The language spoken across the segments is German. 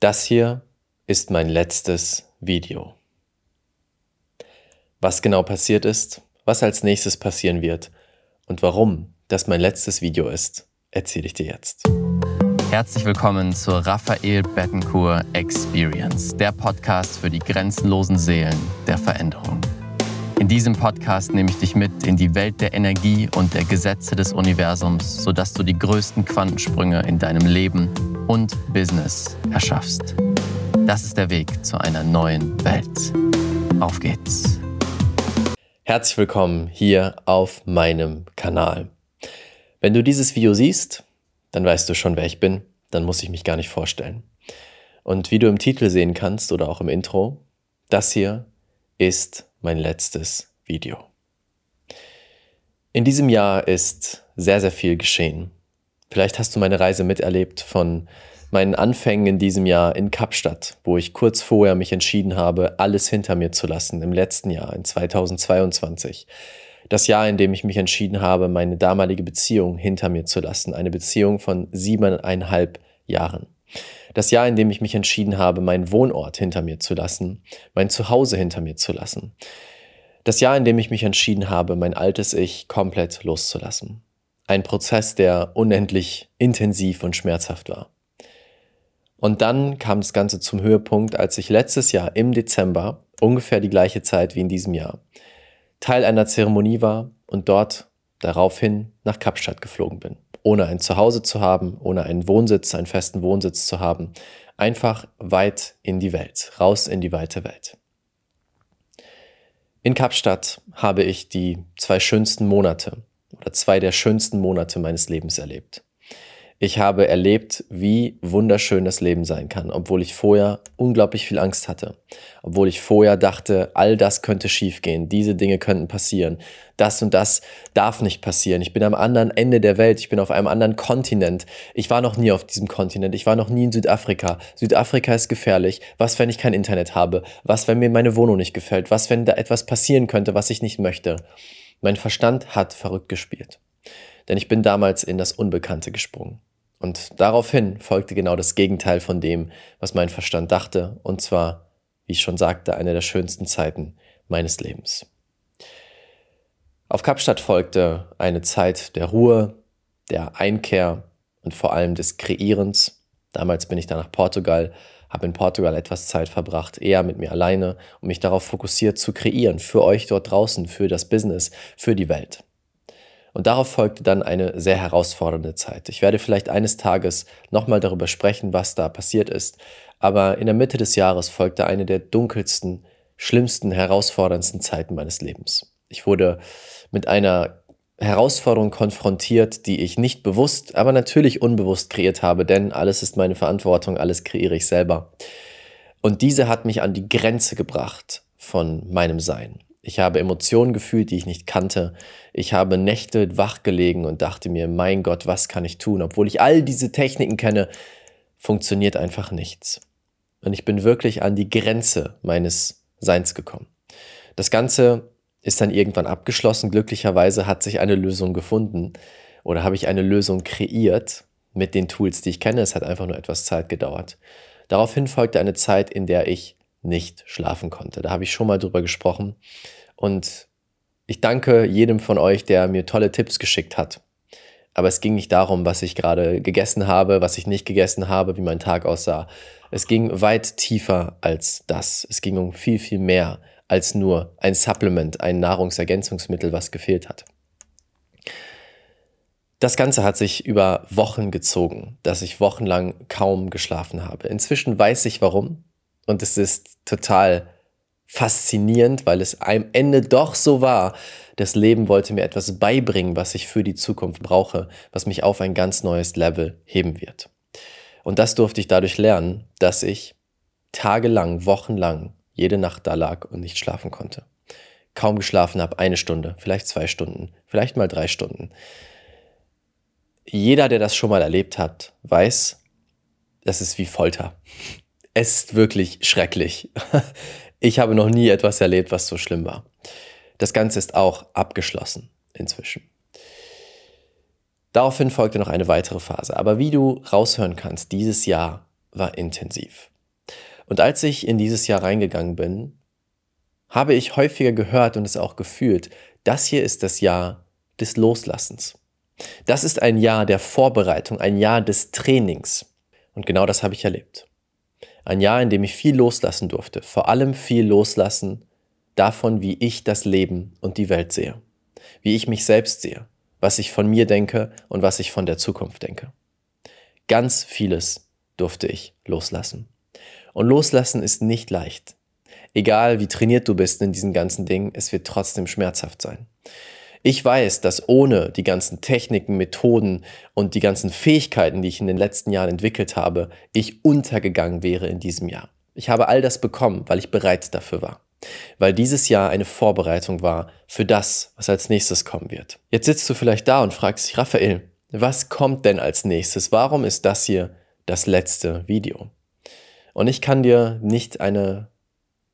Das hier ist mein letztes Video. Was genau passiert ist, was als nächstes passieren wird und warum das mein letztes Video ist, erzähle ich dir jetzt. Herzlich willkommen zur Raphael Bettencourt Experience, der Podcast für die grenzenlosen Seelen der Veränderung. In diesem Podcast nehme ich dich mit in die Welt der Energie und der Gesetze des Universums, sodass du die größten Quantensprünge in deinem Leben und Business erschaffst. Das ist der Weg zu einer neuen Welt. Auf geht's. Herzlich willkommen hier auf meinem Kanal. Wenn du dieses Video siehst, dann weißt du schon, wer ich bin, dann muss ich mich gar nicht vorstellen. Und wie du im Titel sehen kannst oder auch im Intro, das hier ist mein letztes Video. In diesem Jahr ist sehr, sehr viel geschehen. Vielleicht hast du meine Reise miterlebt von meinen Anfängen in diesem Jahr in Kapstadt, wo ich kurz vorher mich entschieden habe, alles hinter mir zu lassen im letzten Jahr, in 2022. Das Jahr, in dem ich mich entschieden habe, meine damalige Beziehung hinter mir zu lassen. Eine Beziehung von siebeneinhalb Jahren. Das Jahr, in dem ich mich entschieden habe, meinen Wohnort hinter mir zu lassen, mein Zuhause hinter mir zu lassen. Das Jahr, in dem ich mich entschieden habe, mein altes Ich komplett loszulassen. Ein Prozess, der unendlich intensiv und schmerzhaft war. Und dann kam das Ganze zum Höhepunkt, als ich letztes Jahr im Dezember, ungefähr die gleiche Zeit wie in diesem Jahr, Teil einer Zeremonie war und dort daraufhin nach Kapstadt geflogen bin. Ohne ein Zuhause zu haben, ohne einen Wohnsitz, einen festen Wohnsitz zu haben. Einfach weit in die Welt, raus in die weite Welt. In Kapstadt habe ich die zwei schönsten Monate oder zwei der schönsten Monate meines Lebens erlebt. Ich habe erlebt, wie wunderschön das Leben sein kann, obwohl ich vorher unglaublich viel Angst hatte. Obwohl ich vorher dachte, all das könnte schiefgehen, diese Dinge könnten passieren, das und das darf nicht passieren. Ich bin am anderen Ende der Welt, ich bin auf einem anderen Kontinent. Ich war noch nie auf diesem Kontinent, ich war noch nie in Südafrika. Südafrika ist gefährlich. Was, wenn ich kein Internet habe? Was, wenn mir meine Wohnung nicht gefällt? Was, wenn da etwas passieren könnte, was ich nicht möchte? Mein Verstand hat verrückt gespielt. Denn ich bin damals in das Unbekannte gesprungen. Und daraufhin folgte genau das Gegenteil von dem, was mein Verstand dachte, und zwar, wie ich schon sagte, eine der schönsten Zeiten meines Lebens. Auf Kapstadt folgte eine Zeit der Ruhe, der Einkehr und vor allem des Kreierens. Damals bin ich dann nach Portugal, habe in Portugal etwas Zeit verbracht, eher mit mir alleine, um mich darauf fokussiert zu kreieren, für euch dort draußen, für das Business, für die Welt. Und darauf folgte dann eine sehr herausfordernde Zeit. Ich werde vielleicht eines Tages nochmal darüber sprechen, was da passiert ist. Aber in der Mitte des Jahres folgte eine der dunkelsten, schlimmsten, herausforderndsten Zeiten meines Lebens. Ich wurde mit einer Herausforderung konfrontiert, die ich nicht bewusst, aber natürlich unbewusst kreiert habe, denn alles ist meine Verantwortung, alles kreiere ich selber. Und diese hat mich an die Grenze gebracht von meinem Sein. Ich habe Emotionen gefühlt, die ich nicht kannte. Ich habe Nächte wach gelegen und dachte mir, mein Gott, was kann ich tun? Obwohl ich all diese Techniken kenne, funktioniert einfach nichts. Und ich bin wirklich an die Grenze meines Seins gekommen. Das Ganze ist dann irgendwann abgeschlossen. Glücklicherweise hat sich eine Lösung gefunden oder habe ich eine Lösung kreiert mit den Tools, die ich kenne. Es hat einfach nur etwas Zeit gedauert. Daraufhin folgte eine Zeit, in der ich nicht schlafen konnte. Da habe ich schon mal drüber gesprochen. Und ich danke jedem von euch, der mir tolle Tipps geschickt hat. Aber es ging nicht darum, was ich gerade gegessen habe, was ich nicht gegessen habe, wie mein Tag aussah. Es ging weit tiefer als das. Es ging um viel, viel mehr als nur ein Supplement, ein Nahrungsergänzungsmittel, was gefehlt hat. Das Ganze hat sich über Wochen gezogen, dass ich wochenlang kaum geschlafen habe. Inzwischen weiß ich warum und es ist total faszinierend, weil es am Ende doch so war. Das Leben wollte mir etwas beibringen, was ich für die Zukunft brauche, was mich auf ein ganz neues Level heben wird. Und das durfte ich dadurch lernen, dass ich tagelang, wochenlang jede Nacht da lag und nicht schlafen konnte. Kaum geschlafen habe, eine Stunde, vielleicht zwei Stunden, vielleicht mal drei Stunden. Jeder, der das schon mal erlebt hat, weiß, das ist wie Folter. Es ist wirklich schrecklich. Ich habe noch nie etwas erlebt, was so schlimm war. Das Ganze ist auch abgeschlossen inzwischen. Daraufhin folgte noch eine weitere Phase. Aber wie du raushören kannst, dieses Jahr war intensiv. Und als ich in dieses Jahr reingegangen bin, habe ich häufiger gehört und es auch gefühlt, das hier ist das Jahr des Loslassens. Das ist ein Jahr der Vorbereitung, ein Jahr des Trainings. Und genau das habe ich erlebt. Ein Jahr, in dem ich viel loslassen durfte, vor allem viel loslassen davon, wie ich das Leben und die Welt sehe, wie ich mich selbst sehe, was ich von mir denke und was ich von der Zukunft denke. Ganz vieles durfte ich loslassen. Und loslassen ist nicht leicht. Egal wie trainiert du bist in diesen ganzen Dingen, es wird trotzdem schmerzhaft sein. Ich weiß, dass ohne die ganzen Techniken, Methoden und die ganzen Fähigkeiten, die ich in den letzten Jahren entwickelt habe, ich untergegangen wäre in diesem Jahr. Ich habe all das bekommen, weil ich bereit dafür war. Weil dieses Jahr eine Vorbereitung war für das, was als nächstes kommen wird. Jetzt sitzt du vielleicht da und fragst dich, Raphael, was kommt denn als nächstes? Warum ist das hier das letzte Video? Und ich kann dir nicht eine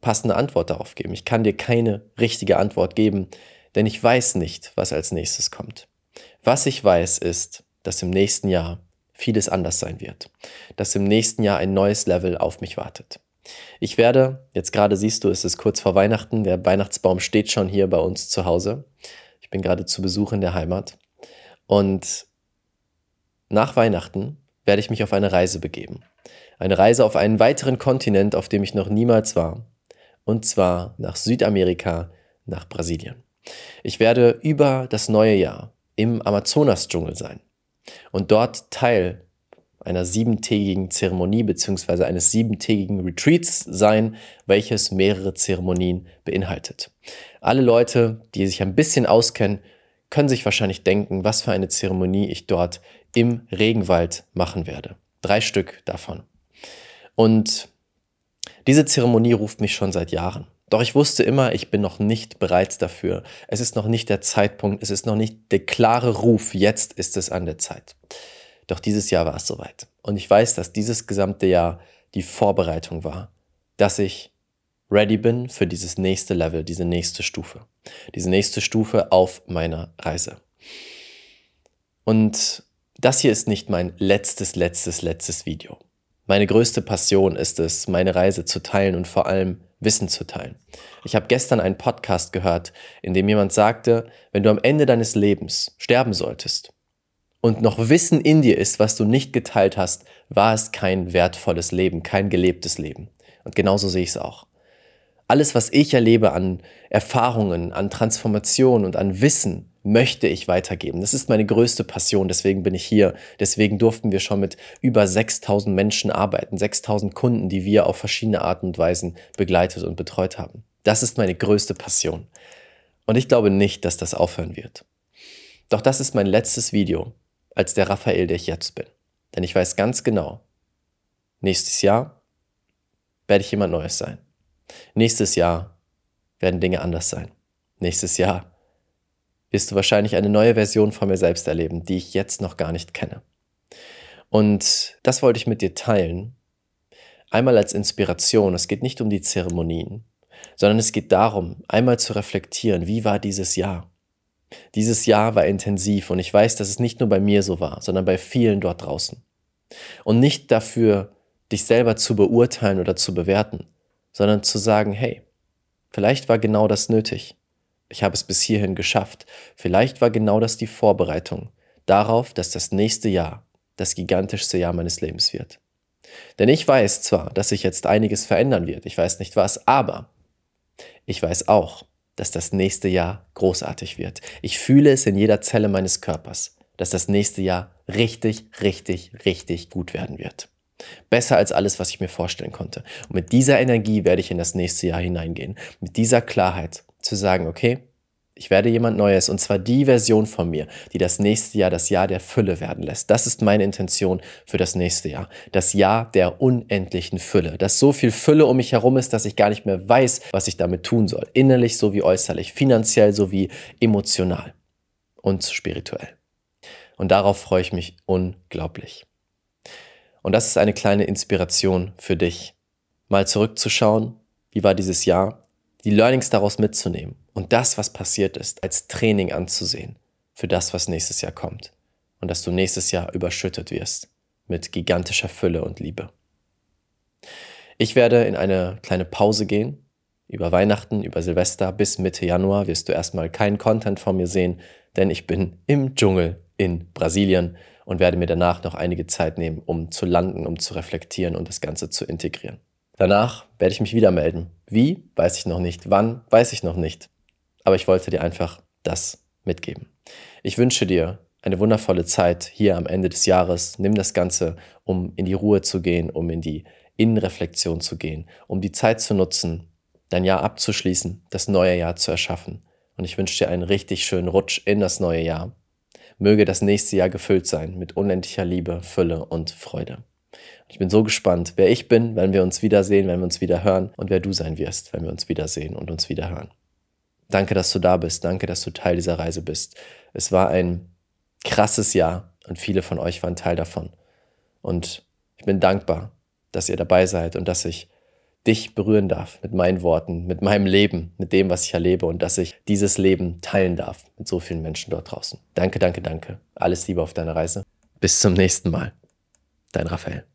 passende Antwort darauf geben. Ich kann dir keine richtige Antwort geben, denn ich weiß nicht, was als nächstes kommt. Was ich weiß ist, dass im nächsten Jahr vieles anders sein wird, dass im nächsten Jahr ein neues Level auf mich wartet. Ich werde, jetzt gerade siehst du, es ist kurz vor Weihnachten, der Weihnachtsbaum steht schon hier bei uns zu Hause. Ich bin gerade zu Besuch in der Heimat. Und nach Weihnachten werde ich mich auf eine Reise begeben. Eine Reise auf einen weiteren Kontinent, auf dem ich noch niemals war. Und zwar nach Südamerika, nach Brasilien. Ich werde über das neue Jahr im Amazonas-Dschungel sein und dort Teil einer siebentägigen Zeremonie bzw. eines siebentägigen Retreats sein, welches mehrere Zeremonien beinhaltet. Alle Leute, die sich ein bisschen auskennen, können sich wahrscheinlich denken, was für eine Zeremonie ich dort im Regenwald machen werde. Drei Stück davon. Und diese Zeremonie ruft mich schon seit Jahren. Doch ich wusste immer, ich bin noch nicht bereit dafür. Es ist noch nicht der Zeitpunkt, es ist noch nicht der klare Ruf, jetzt ist es an der Zeit. Doch dieses Jahr war es soweit. Und ich weiß, dass dieses gesamte Jahr die Vorbereitung war, dass ich ready bin für dieses nächste Level, diese nächste Stufe. Diese nächste Stufe auf meiner Reise. Und das hier ist nicht mein letztes, letztes, letztes Video. Meine größte Passion ist es, meine Reise zu teilen und vor allem Wissen zu teilen. Ich habe gestern einen Podcast gehört, in dem jemand sagte, wenn du am Ende deines Lebens sterben solltest und noch Wissen in dir ist, was du nicht geteilt hast, war es kein wertvolles Leben, kein gelebtes Leben. Und genauso sehe ich es auch. Alles, was ich erlebe an Erfahrungen, an Transformation und an Wissen, möchte ich weitergeben. Das ist meine größte Passion, deswegen bin ich hier. Deswegen durften wir schon mit über 6000 Menschen arbeiten, 6000 Kunden, die wir auf verschiedene Arten und Weisen begleitet und betreut haben. Das ist meine größte Passion. Und ich glaube nicht, dass das aufhören wird. Doch das ist mein letztes Video als der Raphael, der ich jetzt bin. Denn ich weiß ganz genau, nächstes Jahr werde ich jemand Neues sein. Nächstes Jahr werden Dinge anders sein. Nächstes Jahr wirst du wahrscheinlich eine neue Version von mir selbst erleben, die ich jetzt noch gar nicht kenne. Und das wollte ich mit dir teilen. Einmal als Inspiration. Es geht nicht um die Zeremonien, sondern es geht darum, einmal zu reflektieren, wie war dieses Jahr? Dieses Jahr war intensiv und ich weiß, dass es nicht nur bei mir so war, sondern bei vielen dort draußen. Und nicht dafür, dich selber zu beurteilen oder zu bewerten, sondern zu sagen, hey, vielleicht war genau das nötig. Ich habe es bis hierhin geschafft. Vielleicht war genau das die Vorbereitung darauf, dass das nächste Jahr das gigantischste Jahr meines Lebens wird. Denn ich weiß zwar, dass sich jetzt einiges verändern wird, ich weiß nicht was, aber ich weiß auch, dass das nächste Jahr großartig wird. Ich fühle es in jeder Zelle meines Körpers, dass das nächste Jahr richtig, richtig, richtig gut werden wird. Besser als alles, was ich mir vorstellen konnte. Und mit dieser Energie werde ich in das nächste Jahr hineingehen. Mit dieser Klarheit zu sagen, okay, ich werde jemand Neues und zwar die Version von mir, die das nächste Jahr das Jahr der Fülle werden lässt. Das ist meine Intention für das nächste Jahr. Das Jahr der unendlichen Fülle. Dass so viel Fülle um mich herum ist, dass ich gar nicht mehr weiß, was ich damit tun soll. Innerlich sowie äußerlich, finanziell sowie emotional und spirituell. Und darauf freue ich mich unglaublich. Und das ist eine kleine Inspiration für dich, mal zurückzuschauen, wie war dieses Jahr, die Learnings daraus mitzunehmen und das, was passiert ist, als Training anzusehen für das, was nächstes Jahr kommt. Und dass du nächstes Jahr überschüttet wirst mit gigantischer Fülle und Liebe. Ich werde in eine kleine Pause gehen. Über Weihnachten, über Silvester bis Mitte Januar wirst du erstmal keinen Content von mir sehen, denn ich bin im Dschungel in Brasilien und werde mir danach noch einige Zeit nehmen, um zu landen, um zu reflektieren und das Ganze zu integrieren. Danach werde ich mich wieder melden. Wie, weiß ich noch nicht. Wann, weiß ich noch nicht. Aber ich wollte dir einfach das mitgeben. Ich wünsche dir eine wundervolle Zeit hier am Ende des Jahres. Nimm das Ganze, um in die Ruhe zu gehen, um in die Innenreflexion zu gehen, um die Zeit zu nutzen, dein Jahr abzuschließen, das neue Jahr zu erschaffen. Und ich wünsche dir einen richtig schönen Rutsch in das neue Jahr. Möge das nächste Jahr gefüllt sein mit unendlicher Liebe, Fülle und Freude. Ich bin so gespannt, wer ich bin, wenn wir uns wiedersehen, wenn wir uns wieder hören und wer du sein wirst, wenn wir uns wiedersehen und uns wieder hören. Danke, dass du da bist. Danke, dass du Teil dieser Reise bist. Es war ein krasses Jahr und viele von euch waren Teil davon. Und ich bin dankbar, dass ihr dabei seid und dass ich dich berühren darf mit meinen Worten, mit meinem Leben, mit dem, was ich erlebe und dass ich dieses Leben teilen darf mit so vielen Menschen dort draußen. Danke, danke, danke. Alles Liebe auf deiner Reise. Bis zum nächsten Mal. Dein Raphael.